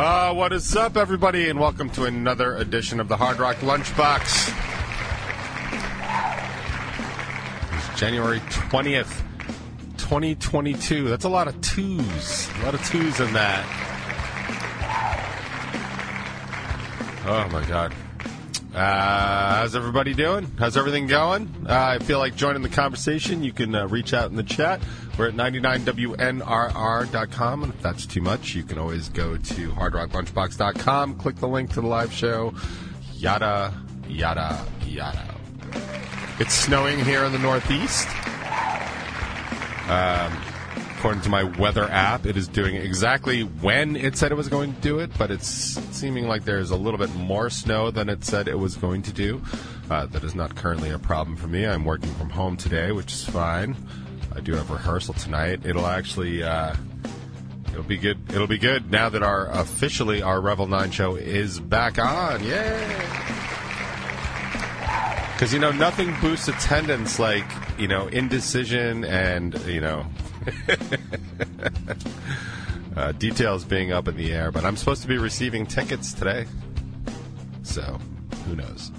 Uh, what is up, everybody, and welcome to another edition of the Hard Rock Lunchbox. It's January 20th, 2022. That's a lot of twos. A lot of twos in that. Oh, my God. Uh, how's everybody doing? How's everything going? Uh, I feel like joining the conversation. You can uh, reach out in the chat. We're at 99WNRR.com. And if that's too much, you can always go to hardrocklunchbox.com, click the link to the live show, yada, yada, yada. It's snowing here in the Northeast. Um, according to my weather app, it is doing exactly when it said it was going to do it, but it's seeming like there's a little bit more snow than it said it was going to do. Uh, that is not currently a problem for me. I'm working from home today, which is fine. I do have rehearsal tonight. It'll actually, uh, it'll be good. It'll be good now that our officially our Rebel Nine show is back on. Yay! Because you know nothing boosts attendance like you know indecision and you know uh, details being up in the air. But I'm supposed to be receiving tickets today, so who knows?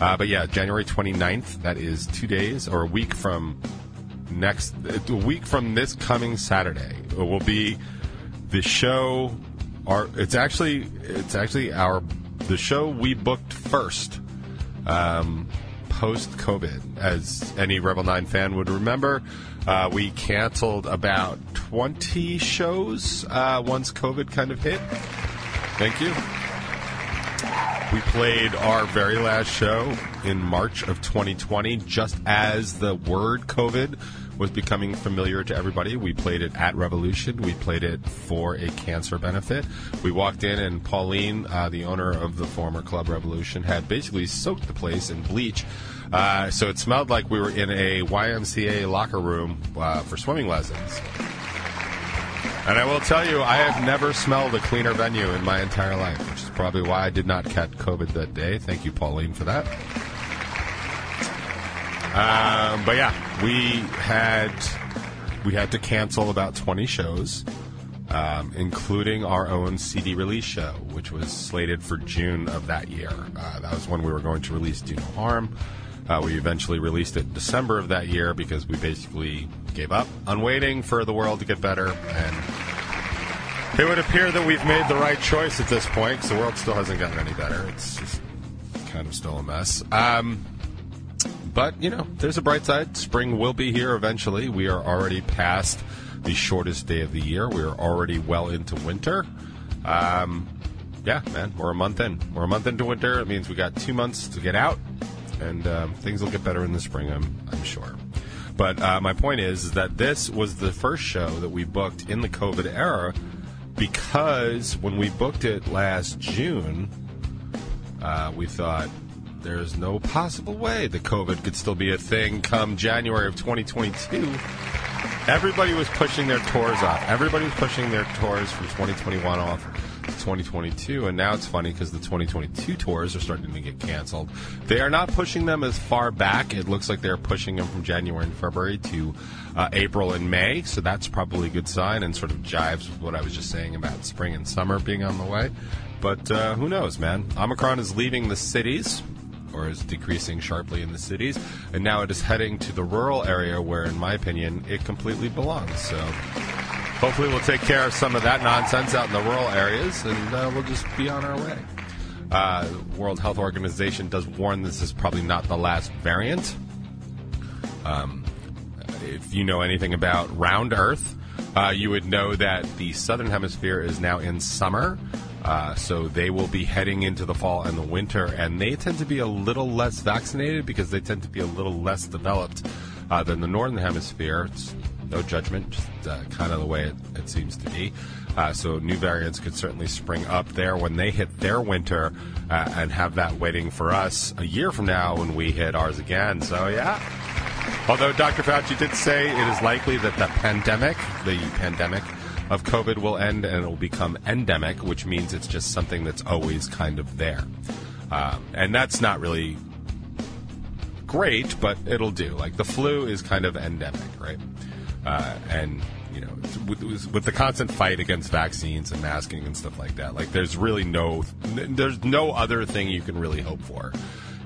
Uh, but yeah, January 29th. That is two days or a week from next. A week from this coming Saturday will be the show. Our it's actually it's actually our the show we booked first. Um, post COVID, as any Rebel 9 fan would remember. Uh, we canceled about 20 shows uh, once COVID kind of hit. Thank you. We played our very last show in March of 2020, just as the word COVID was becoming familiar to everybody. We played it at Revolution. We played it for a cancer benefit. We walked in, and Pauline, uh, the owner of the former Club Revolution, had basically soaked the place in bleach. Uh, so it smelled like we were in a YMCA locker room uh, for swimming lessons. And I will tell you, I have never smelled a cleaner venue in my entire life, which is probably why I did not catch COVID that day. Thank you, Pauline, for that. Um, but yeah, we had we had to cancel about 20 shows, um, including our own CD release show, which was slated for June of that year. Uh, that was when we were going to release Do No Harm. Uh, we eventually released it December of that year because we basically gave up on waiting for the world to get better. And it would appear that we've made the right choice at this point because the world still hasn't gotten any better. It's just kind of still a mess. Um, but, you know, there's a bright side. Spring will be here eventually. We are already past the shortest day of the year. We are already well into winter. Um, yeah, man, we're a month in. We're a month into winter. It means we got two months to get out, and um, things will get better in the spring, I'm, I'm sure. But uh, my point is, is that this was the first show that we booked in the COVID era because when we booked it last June, uh, we thought there's no possible way that COVID could still be a thing come January of 2022. Everybody was pushing their tours off. Everybody was pushing their tours from 2021 off to 2022. And now it's funny because the 2022 tours are starting to get canceled. They are not pushing them as far back. It looks like they're pushing them from January and February to uh, April and May. So that's probably a good sign and sort of jives with what I was just saying about spring and summer being on the way. But uh, who knows, man? Omicron is leaving the cities or is decreasing sharply in the cities, and now it is heading to the rural area where, in my opinion, it completely belongs. So hopefully we'll take care of some of that nonsense out in the rural areas, and uh, we'll just be on our way. Uh, World Health Organization does warn this is probably not the last variant. Um, if you know anything about round Earth, uh, you would know that the southern hemisphere is now in summer. Uh, so they will be heading into the fall and the winter, and they tend to be a little less vaccinated because they tend to be a little less developed uh, than the northern hemisphere. It's no judgment, just uh, kind of the way it, it seems to be. Uh, so new variants could certainly spring up there when they hit their winter uh, and have that waiting for us a year from now when we hit ours again. So yeah. Although Dr. Fauci did say it is likely that the pandemic, the pandemic of COVID will end and it will become endemic, which means it's just something that's always kind of there. Um, and that's not really great, but it'll do. Like the flu is kind of endemic, right? uh, and you know, with, with the constant fight against vaccines and masking and stuff like that, like there's really no, there's no other thing you can really hope for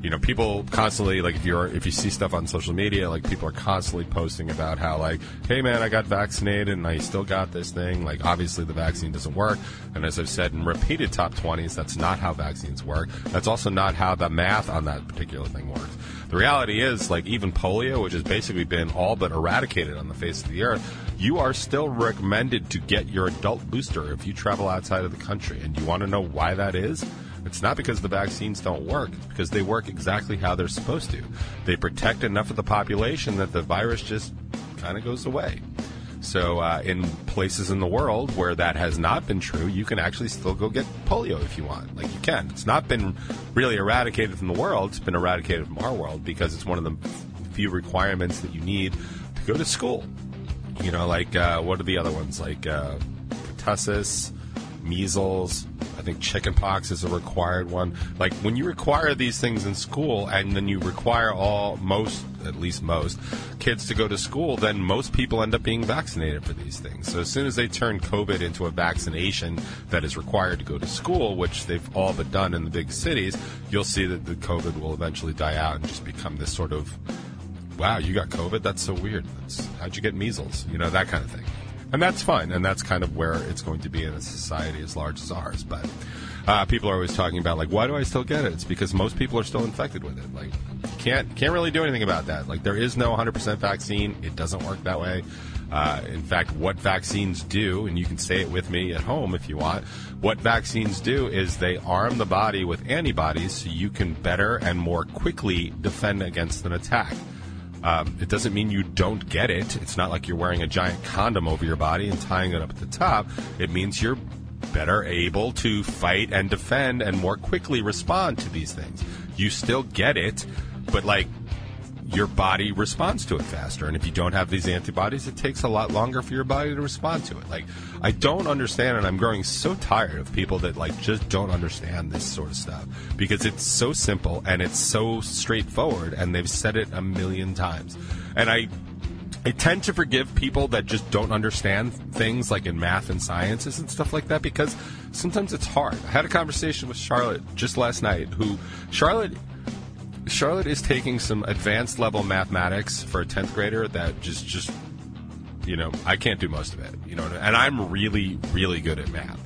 you know, people constantly like if you're if you see stuff on social media, like people are constantly posting about how like, hey man, I got vaccinated and I still got this thing. Like obviously the vaccine doesn't work. And as I've said in repeated top twenties, that's not how vaccines work. That's also not how the math on that particular thing works. The reality is, like even polio, which has basically been all but eradicated on the face of the earth, you are still recommended to get your adult booster if you travel outside of the country. And you want to know why that is? It's not because the vaccines don't work, because they work exactly how they're supposed to. They protect enough of the population that the virus just kind of goes away. So, uh, in places in the world where that has not been true, you can actually still go get polio if you want. Like, you can. It's not been really eradicated from the world, it's been eradicated from our world because it's one of the few requirements that you need to go to school. You know, like, uh, what are the other ones? Like, uh, pertussis, measles, I think chickenpox is a required one. Like when you require these things in school, and then you require all most, at least most, kids to go to school, then most people end up being vaccinated for these things. So as soon as they turn COVID into a vaccination that is required to go to school, which they've all but done in the big cities, you'll see that the COVID will eventually die out and just become this sort of wow, you got COVID? That's so weird. That's, how'd you get measles? You know, that kind of thing and that's fine, and that's kind of where it's going to be in a society as large as ours. But uh, people are always talking about like, why do I still get it? It's because most people are still infected with it. Like, can't can't really do anything about that. Like, there is no 100% vaccine. It doesn't work that way. Uh, in fact, what vaccines do, and you can say it with me at home if you want, what vaccines do is they arm the body with antibodies so you can better and more quickly defend against an attack. Um, it doesn't mean you don't get it. It's not like you're wearing a giant condom over your body and tying it up at the top. It means you're better able to fight and defend and more quickly respond to these things. You still get it, but like your body responds to it faster. And if you don't have these antibodies, it takes a lot longer for your body to respond to it. Like, I don't understand, and I'm growing so tired of people that, like, just don't understand this sort of stuff because it's so simple and it's so straightforward, and they've said it a million times. And I I tend to forgive people that just don't understand things like in math and sciences and stuff like that because sometimes it's hard. I had a conversation with Charlotte just last night who Charlotte Charlotte is taking some advanced level mathematics for a 10th grader that just just you know I can't do most of it you know and I'm really really good at math.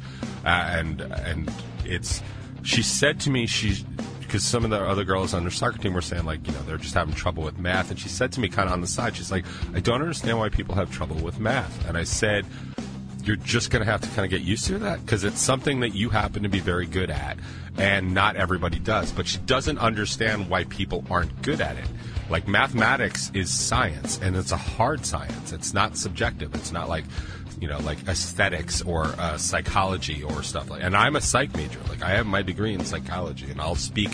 Uh, and and it's she said to me she's because some of the other girls on her soccer team were saying like you know they're just having trouble with math. And she said to me kind of on the side she's like I don't understand why people have trouble with math. And I said you're just going to have to kind of get used to that because it's something that you happen to be very good at and not everybody does. But she doesn't understand why people aren't good at it. Like mathematics is science and it's a hard science. It's not subjective. It's not like you know, like aesthetics or uh, psychology or stuff like. And I'm a psych major. Like I have my degree in psychology, and I'll speak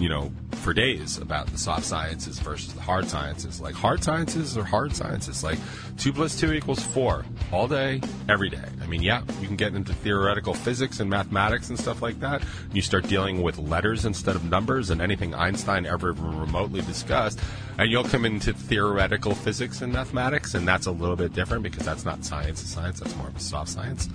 you know, for days about the soft sciences versus the hard sciences. Like hard sciences or hard sciences. Like two plus two equals four all day, every day. I mean, yeah, you can get into theoretical physics and mathematics and stuff like that. You start dealing with letters instead of numbers and anything Einstein ever remotely discussed. And you'll come into theoretical physics and mathematics, and that's a little bit different because that's not science science, that's more of a soft science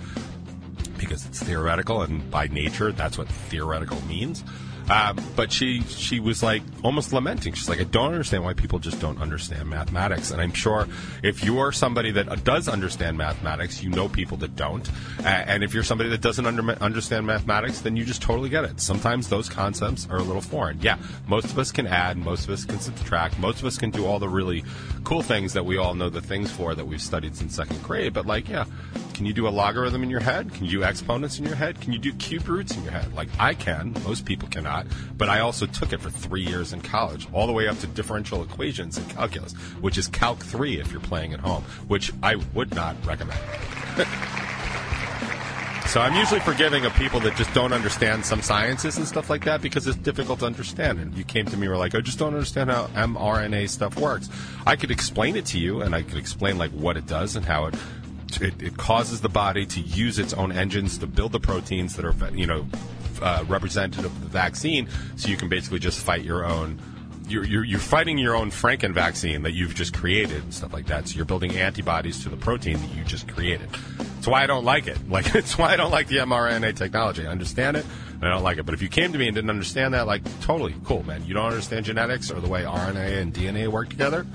because it's theoretical, and by nature, that's what theoretical means. Um, but she she was like almost lamenting. She's like, I don't understand why people just don't understand mathematics. And I'm sure if you are somebody that does understand mathematics, you know people that don't. Uh, and if you're somebody that doesn't under, understand mathematics, then you just totally get it. Sometimes those concepts are a little foreign. Yeah, most of us can add, most of us can subtract, most of us can do all the really cool things that we all know the things for that we've studied since second grade. But like, yeah, can you do a logarithm in your head? Can you do exponents in your head? Can you do cube roots in your head? Like I can. Most people cannot not, but I also took it for three years in college, all the way up to differential equations and calculus, which is Calc 3 if you're playing at home, which I would not recommend. So I'm usually forgiving of people that just don't understand some sciences and stuff like that because it's difficult to understand. And you came to me were like, I just don't understand how mRNA stuff works. I could explain it to you and I could explain like what it does and how it it, it, causes the body to use its own engines to build the proteins that are, you know, uh, representative of the vaccine, so you can basically just fight your own you're, you're, you're fighting your own Franken vaccine that you've just created and stuff like that. So you're building antibodies to the protein that you just created. That's why I don't like it. Like it's why I don't like the mRNA technology. I understand it, I don't like it. But if you came to me and didn't understand that, like totally cool, man. You don't understand genetics or the way RNA and DNA work together.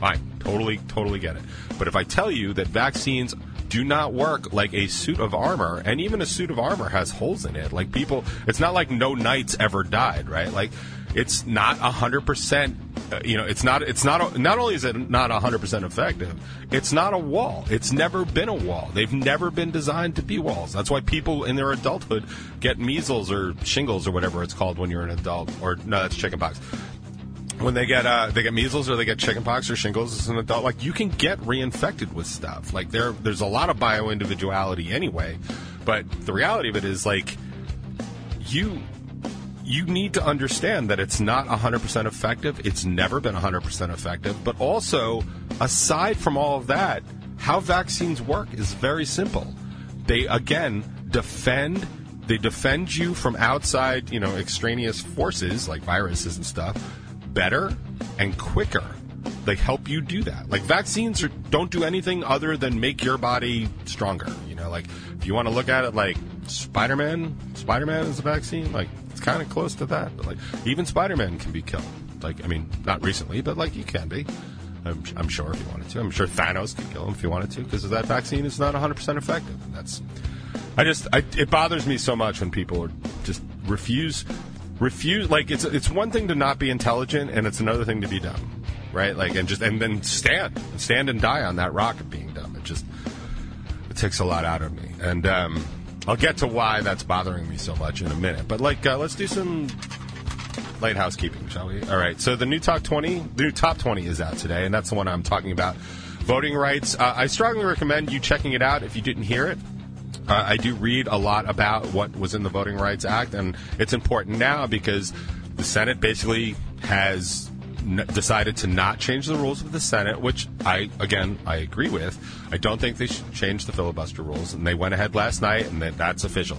Fine, totally, totally get it. But if I tell you that vaccines do not work like a suit of armor, and even a suit of armor has holes in it. Like people, it's not like no knights ever died, right? Like it's not hundred percent. Uh, you know, it's not. It's not. Not only is it not hundred percent effective, it's not a wall. It's never been a wall. They've never been designed to be walls. That's why people in their adulthood get measles or shingles or whatever it's called when you're an adult. Or no, that's chickenpox when they get uh, they get measles or they get chickenpox or shingles as an adult, like you can get reinfected with stuff. Like there there's a lot of bio individuality anyway, but the reality of it is like you you need to understand that it's not 100% effective. It's never been 100% effective. But also, aside from all of that, how vaccines work is very simple. They again defend they defend you from outside, you know, extraneous forces like viruses and stuff better and quicker. They help you do that. Like vaccines are, don't do anything other than make your body stronger. You know, like if you want to look at it like Spider Man, Spider Man is a vaccine. Like it's kind of close to that. But like even Spider Man can be killed. Like I mean, not recently, but like you can be. I'm, I'm, sure if you wanted to. I'm sure Thanos could kill him if he wanted to because that vaccine is not 100% effective. And that's, I just, I, it bothers me so much when people just refuse refuse like it's it's one thing to not be intelligent and it's another thing to be dumb right? Like and just and then stand stand and die on that rock of being dumb. It just it takes a lot out of me. And um, i'll get to why that's bothering me so much in a minute. But like uh, let's do some light housekeeping shall we? All right. So the new top 20 the new top 20 is out today and that's the one i'm talking about. Voting rights. Uh, i strongly recommend you checking it out if you didn't hear it uh, I do read a lot about what was in the Voting Rights Act, and it's important now because the Senate basically has n- decided to not change the rules of the Senate, which I, again, I agree with. I don't think they should change the filibuster rules, and they went ahead last night, and that's official.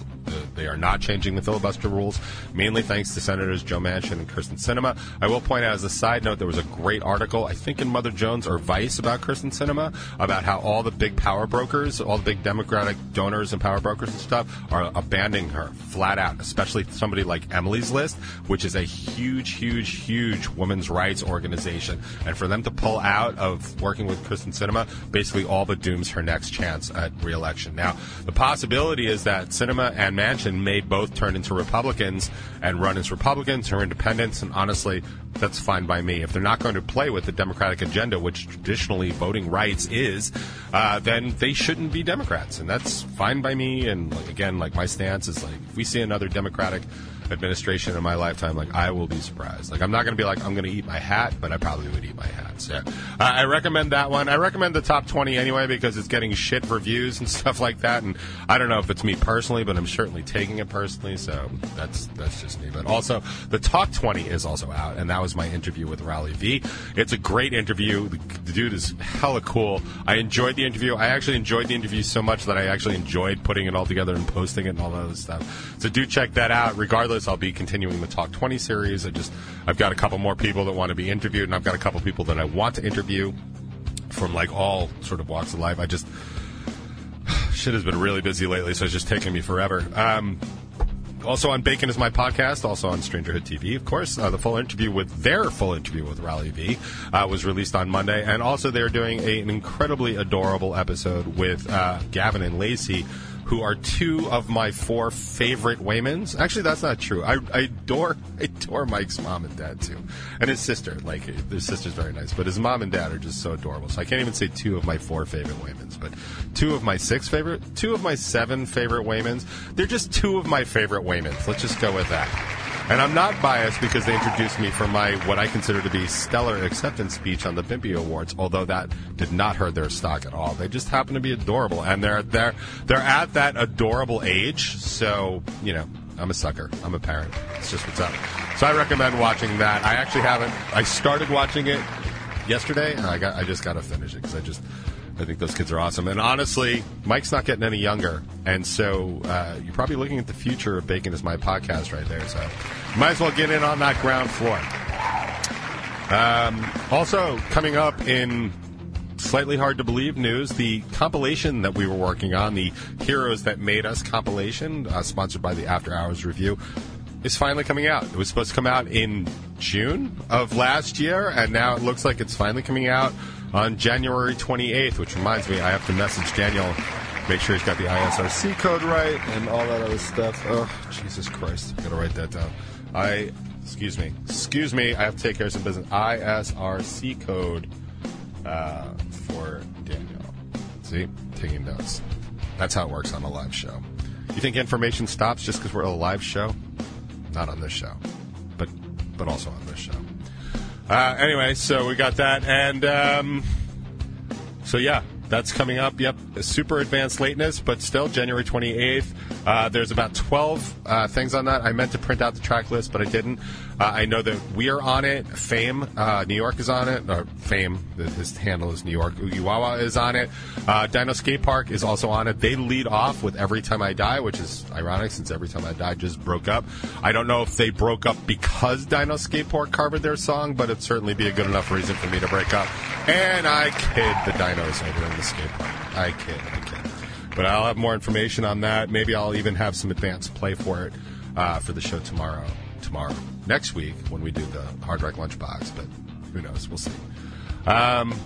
They are not changing the filibuster rules, mainly thanks to Senators Joe Manchin and Kyrsten Sinema. I will point out as a side note, there was a great article, I think in Mother Jones or Vice, about Kyrsten Sinema, about how all the big power brokers, all the big Democratic donors and power brokers and stuff are abandoning her flat out, especially somebody like Emily's List, which is a huge, huge, huge women's rights organization. And for them to pull out of working with Kyrsten Sinema basically all but dooms her next chance at reelection. Now, the possibility is that Sinema and Manchin may both turn into Republicans and run as Republicans or independents. And honestly, that's fine by me. If they're not going to play with the Democratic agenda, which traditionally voting rights is, uh, then they shouldn't be Democrats, and that's fine by me. And like, again, like my stance is like, if we see another Democratic administration in my lifetime, like I will be surprised. Like I'm not going to be like I'm going to eat my hat, but I probably would eat my hat. So uh, I recommend that one. I recommend the top 20 anyway because it's getting shit reviews and stuff like that. And I don't know if it's me personally, but I'm certainly taking it personally. So that's that's just me. But also the top 20 is also out, and that was my interview with Raleigh V. It's a great interview. The, the dude is hella cool. I enjoyed the interview. I actually enjoyed the interview so much that I actually enjoyed putting it all together and posting it and all that other stuff. So do check that out. Regardless I'll be continuing the Talk 20 series. I just I've got a couple more people that want to be interviewed, and I've got a couple people that I want to interview from like all sort of walks of life. I just shit has been really busy lately, so it's just taking me forever. Um, also on Bacon is my podcast, also on Strangerhood TV, of course. Uh, the full interview with their full interview with Raleigh V uh, was released on Monday, and also they're doing a, an incredibly adorable episode with uh, Gavin and Lacey who are two of my four favorite Waymans. Actually, that's not true. I, I adore I adore Mike's mom and dad too, and his sister. Like his sister's very nice, but his mom and dad are just so adorable. So I can't even say two of my four favorite Waymans, but two of my six favorite, two of my seven favorite Waymans. They're just two of my favorite Waymans. Let's just go with that. And I'm not biased because they introduced me for my what I consider to be stellar acceptance speech on the Bimpy Awards, although that did not hurt their stock at all. They just happen to be adorable, and they're they're they're at that adorable age. So you know, I'm a sucker. I'm a parent. It's just what's up. So I recommend watching that. I actually haven't. I started watching it yesterday, and I got I just got to finish it because I just I think those kids are awesome. And honestly, Mike's not getting any younger. And so uh, you're probably looking at the future of Bacon as my podcast right there. So might as well get in on that ground floor. Um, also, coming up in slightly hard to believe news, the compilation that we were working on, the Heroes That Made Us compilation, uh, sponsored by the After Hours Review, is finally coming out. It was supposed to come out in June of last year, and now it looks like it's finally coming out on January 28th, which reminds me, I have to message Daniel, make sure he's got the ISRC code right and all that other stuff. Oh, Jesus Christ. I gotta write that down. I, excuse me, excuse me, I have to take care of some business. ISRC code uh, for Daniel. See? Taking notes. That's how it works on a live show. You think information stops just because we're a live show? Not on this show, but but also on this show. Uh, anyway, so we got that, and um, so yeah, that's coming up. Yep, super advanced lateness, but still January 28th. Uh, there's about 12 uh, things on that. I meant to print out the track list, but I didn't. Uh, I know that we are on it. Fame, uh, New York is on it. Or Fame, his handle is New York. Ugiwawa is on it. Uh, Dino Skate Park is also on it. They lead off with Every Time I Die, which is ironic since Every Time I Die just broke up. I don't know if they broke up because Dino Skate Park covered their song, but it'd certainly be a good enough reason for me to break up. And I kid the dinos over in the skate park. I kid, I kid. But I'll have more information on that. Maybe I'll even have some advanced play for it uh, for the show tomorrow. Tomorrow, next week when we do the Hard Rock Lunchbox. But who knows? We'll see. Um,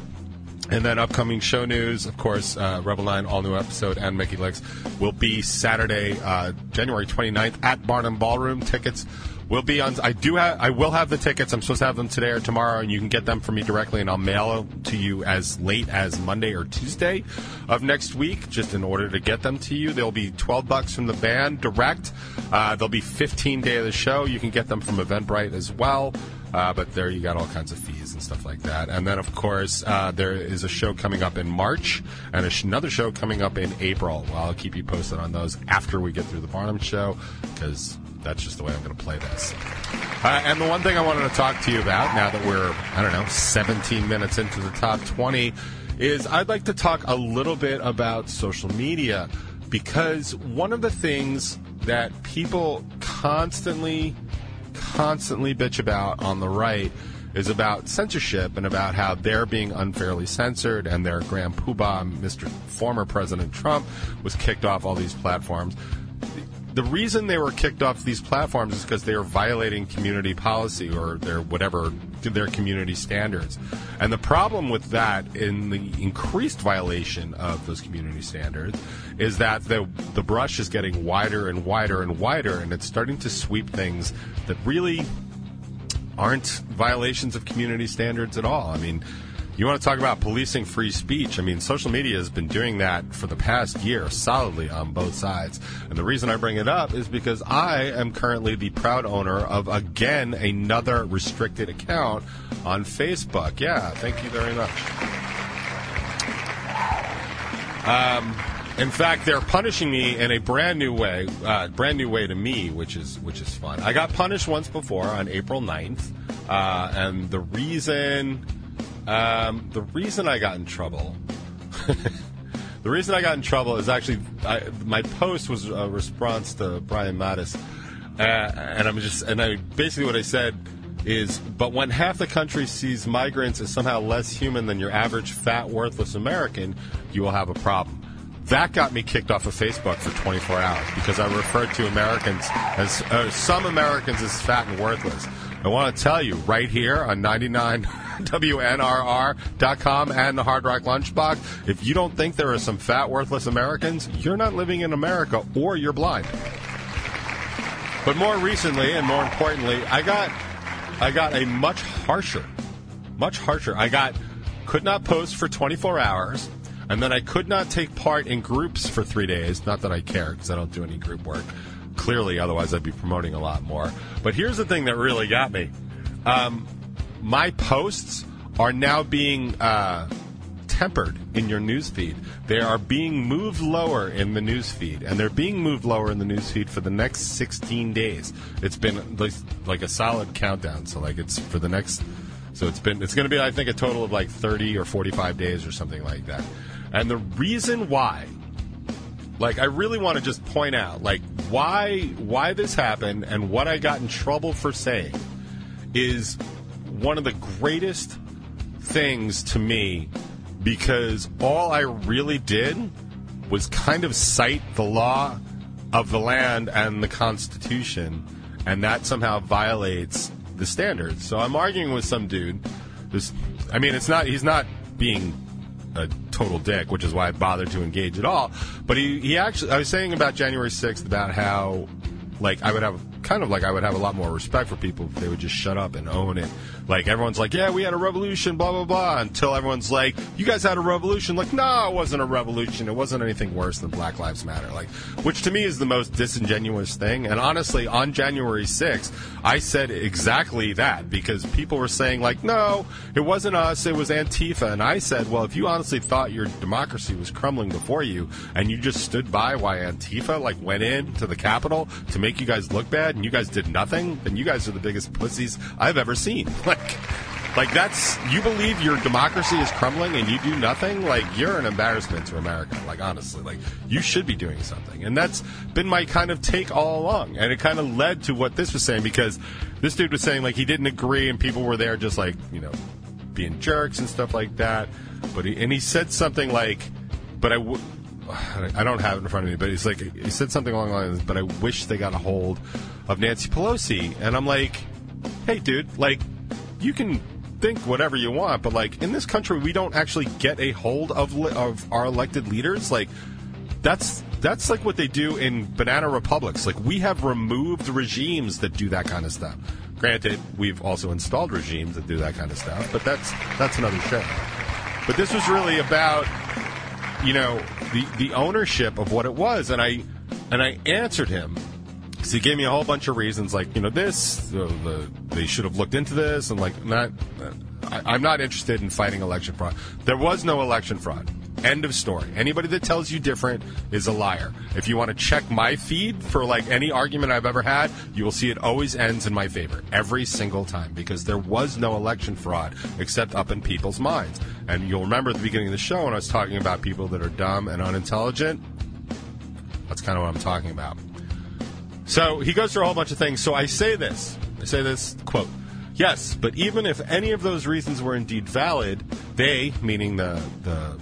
and then upcoming show news, of course, uh, Rebel 9 all new episode and Mickey Licks will be Saturday, uh, January 29th at Barnum Ballroom. Tickets will be on. I do have. I will have the tickets. I'm supposed to have them today or tomorrow, and you can get them from me directly, and I'll mail them to you as late as Monday or Tuesday of next week, just in order to get them to you. They'll be 12 bucks from the band direct. Uh, they'll be 15 day of the show. You can get them from Eventbrite as well. Uh, but there you got all kinds of fees and stuff like that. And then, of course, uh, there is a show coming up in March and sh- another show coming up in April. Well, I'll keep you posted on those after we get through the Barnum show because that's just the way I'm going to play this. Uh, and the one thing I wanted to talk to you about now that we're, I don't know, 17 minutes into the top 20 is I'd like to talk a little bit about social media because one of the things that people constantly constantly bitch about on the right is about censorship and about how they're being unfairly censored and their grand poobah, Mr. former President Trump, was kicked off all these platforms. The reason they were kicked off these platforms is because they are violating community policy or their whatever their community standards. And the problem with that in the increased violation of those community standards is that the the brush is getting wider and wider and wider and it's starting to sweep things that really aren't violations of community standards at all. I mean, you want to talk about policing free speech? I mean, social media has been doing that for the past year solidly on both sides. And the reason I bring it up is because I am currently the proud owner of, again, another restricted account on Facebook. Yeah, thank you very much. Um, in fact, they're punishing me in a brand new way, uh, brand new way to me, which is which is fun. I got punished once before on April 9th, uh, and the reason um, the reason I got in trouble. the reason I got in trouble is actually I, my post was a response to Brian Mattis, uh, and I'm just and I basically what I said is, but when half the country sees migrants as somehow less human than your average fat, worthless American, you will have a problem. That got me kicked off of Facebook for 24 hours because I referred to Americans as uh, some Americans as fat and worthless. I want to tell you right here on 99 WNRR.com and the Hard Rock Lunchbox. If you don't think there are some fat, worthless Americans, you're not living in America or you're blind. But more recently and more importantly, I got I got a much harsher, much harsher. I got could not post for 24 hours, and then I could not take part in groups for three days. Not that I care because I don't do any group work. Clearly, otherwise I'd be promoting a lot more. But here's the thing that really got me. Um, my posts are now being uh, tempered in your newsfeed. They are being moved lower in the newsfeed, and they're being moved lower in the newsfeed for the next 16 days. It's been like, a solid countdown. So like it's for the next. So it's been it's going to be I think a total of like 30 or 45 days or something like that. And the reason why like I really want to just point out like why why this happened and what I got in trouble for saying is one of the greatest things to me because all I really did was kind of cite the law of the land and the Constitution, and that somehow violates the standards. So I'm arguing with some dude. This, I mean, it's not. He's not being a total dick, which is why I bothered to engage at all. But he, he actually, I was saying about January 6th about how, like, I would have kind of like I would have a lot more respect for people if they would just shut up and own it. Like everyone's like, yeah, we had a revolution, blah blah blah, until everyone's like, you guys had a revolution. Like, no, it wasn't a revolution. It wasn't anything worse than Black Lives Matter. Like, which to me is the most disingenuous thing. And honestly, on January 6th, I said exactly that because people were saying like, no, it wasn't us, it was Antifa, and I said, well, if you honestly thought your democracy was crumbling before you, and you just stood by while Antifa like went in to the Capitol to make you guys look bad and you guys did nothing, then you guys are the biggest pussies I've ever seen. Like, like that's you believe your democracy is crumbling and you do nothing. Like you're an embarrassment to America. Like honestly, like you should be doing something. And that's been my kind of take all along. And it kind of led to what this was saying because this dude was saying like he didn't agree and people were there just like you know being jerks and stuff like that. But he and he said something like, but I. W- I don't have it in front of me, but he's like he said something along the lines. But I wish they got a hold of Nancy Pelosi, and I'm like, hey, dude, like you can think whatever you want, but like in this country, we don't actually get a hold of li- of our elected leaders. Like that's that's like what they do in banana republics. Like we have removed regimes that do that kind of stuff. Granted, we've also installed regimes that do that kind of stuff, but that's that's another show. But this was really about you know the the ownership of what it was, and I and I answered him because he gave me a whole bunch of reasons, like you know this, the, the, they should have looked into this, and like not. I, I'm not interested in fighting election fraud. There was no election fraud. End of story. Anybody that tells you different is a liar. If you want to check my feed for like any argument I've ever had, you will see it always ends in my favor every single time because there was no election fraud except up in people's minds. And you'll remember at the beginning of the show when I was talking about people that are dumb and unintelligent. That's kind of what I'm talking about. So he goes through a whole bunch of things. So I say this. I say this quote. Yes, but even if any of those reasons were indeed valid, they, meaning the the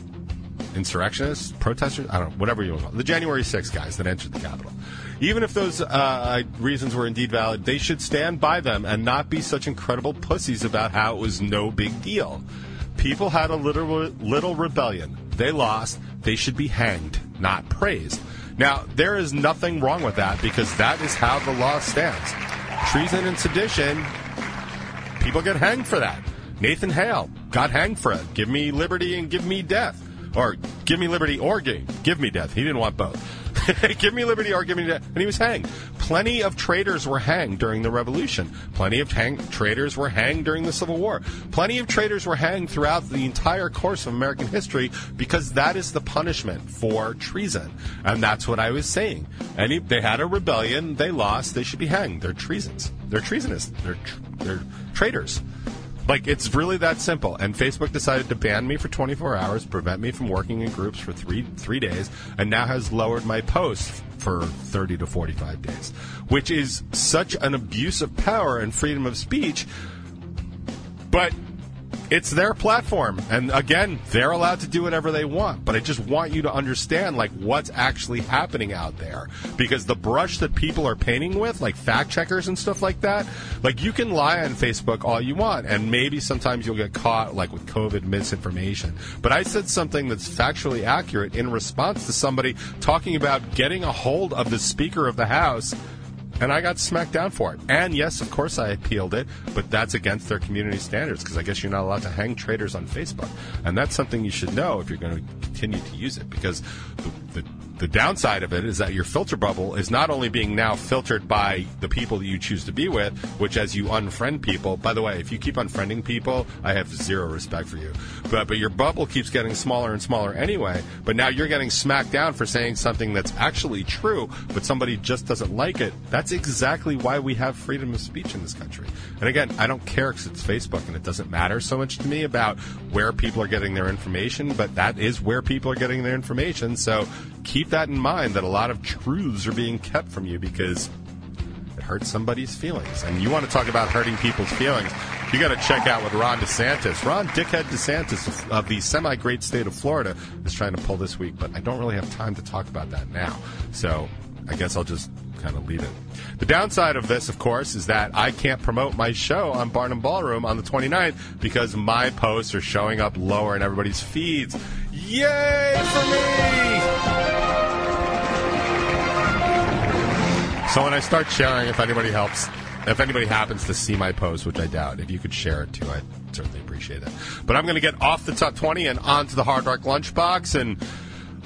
insurrectionists, protesters, I don't know, whatever you want to call it, the January 6 guys that entered the Capitol. Even if those uh, reasons were indeed valid, they should stand by them and not be such incredible pussies about how it was no big deal. People had a little, little rebellion. They lost. They should be hanged, not praised. Now, there is nothing wrong with that because that is how the law stands. Treason and sedition, people get hanged for that. Nathan Hale got hanged for it. Give me liberty and give me death. Or give me liberty or give, give me death. He didn't want both. give me liberty or give me death. And he was hanged. Plenty of traitors were hanged during the Revolution. Plenty of hang- traitors were hanged during the Civil War. Plenty of traitors were hanged throughout the entire course of American history because that is the punishment for treason. And that's what I was saying. And they had a rebellion. They lost. They should be hanged. They're treasons. They're treasonous. They're, they're traitors. Like it's really that simple. And Facebook decided to ban me for 24 hours, prevent me from working in groups for three three days, and now has lowered my posts for 30 to 45 days, which is such an abuse of power and freedom of speech. But it's their platform. And again they're allowed to do whatever they want. But i just want you to understand like what's actually happening out there. Because the brush that people are painting with like fact checkers and stuff like that like you can lie on facebook all you want. And maybe sometimes you'll get caught like with covid misinformation. But i said something that's factually accurate in response to somebody talking about getting a hold of the speaker of the house and I got smacked down for it. And yes, of course, I appealed it, but that's against their community standards because I guess you're not allowed to hang traitors on Facebook, and that's something you should know if you're going to continue to use it because the, the the downside of it is that your filter bubble is not only being now filtered by the people that you choose to be with, which as you unfriend people, by the way, if you keep unfriending people, I have zero respect for you. But but your bubble keeps getting smaller and smaller anyway. But now you're getting smacked down for saying something that's actually true, but somebody just doesn't like it. That's exactly why we have freedom of speech in this country. And again, I don't care because it's Facebook and it doesn't matter so much to me about where people are getting their information, but that is where people are getting their information. So keep that in mind that a lot of truths are being kept from you because it hurts somebody's feelings. And you want to talk about hurting people's feelings. you got to check out with Ron DeSantis. Ron Dickhead DeSantis of, the semi-great state of Florida is trying to pull this week, but I don't really have time to talk about that now. So I guess I'll just kind of leave it. The downside of this, of course, is that I can't promote my show on Barnum Ballroom on the 29th because my posts are showing up lower in everybody's feeds. Yay for me! So when I start sharing, if anybody helps, if anybody happens to see my post, which I doubt, if you could share it too, I'd certainly appreciate it. But I'm going to get off the top 20 and onto the Hard Rock Lunchbox. And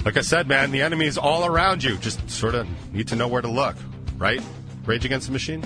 like I said, man, the enemy is all around you. Just sort of need to know where to look, right? Rage Against the Machine?